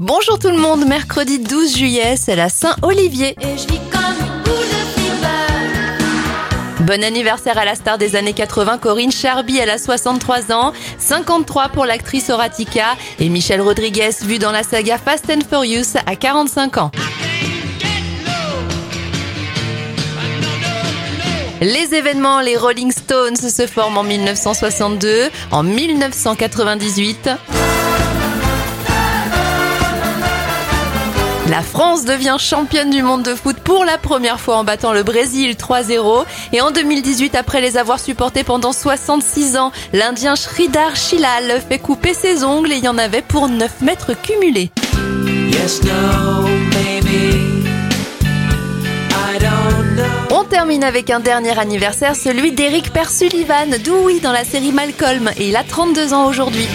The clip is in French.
Bonjour tout le monde, mercredi 12 juillet, c'est la Saint-Olivier. Et je vis comme de. Bon anniversaire à la star des années 80, Corinne Charby, elle a 63 ans, 53 pour l'actrice Horatica et Michel Rodriguez, vu dans la saga Fast and Furious, à 45 ans. Les événements, les Rolling Stones se forment en 1962, en 1998. La France devient championne du monde de foot pour la première fois en battant le Brésil 3-0. Et en 2018, après les avoir supportés pendant 66 ans, l'Indien Sridhar Shilal fait couper ses ongles et il y en avait pour 9 mètres cumulés. Yes, no, maybe. I don't know. On termine avec un dernier anniversaire, celui d'Eric Persullivan, Dewey dans la série Malcolm. Et il a 32 ans aujourd'hui.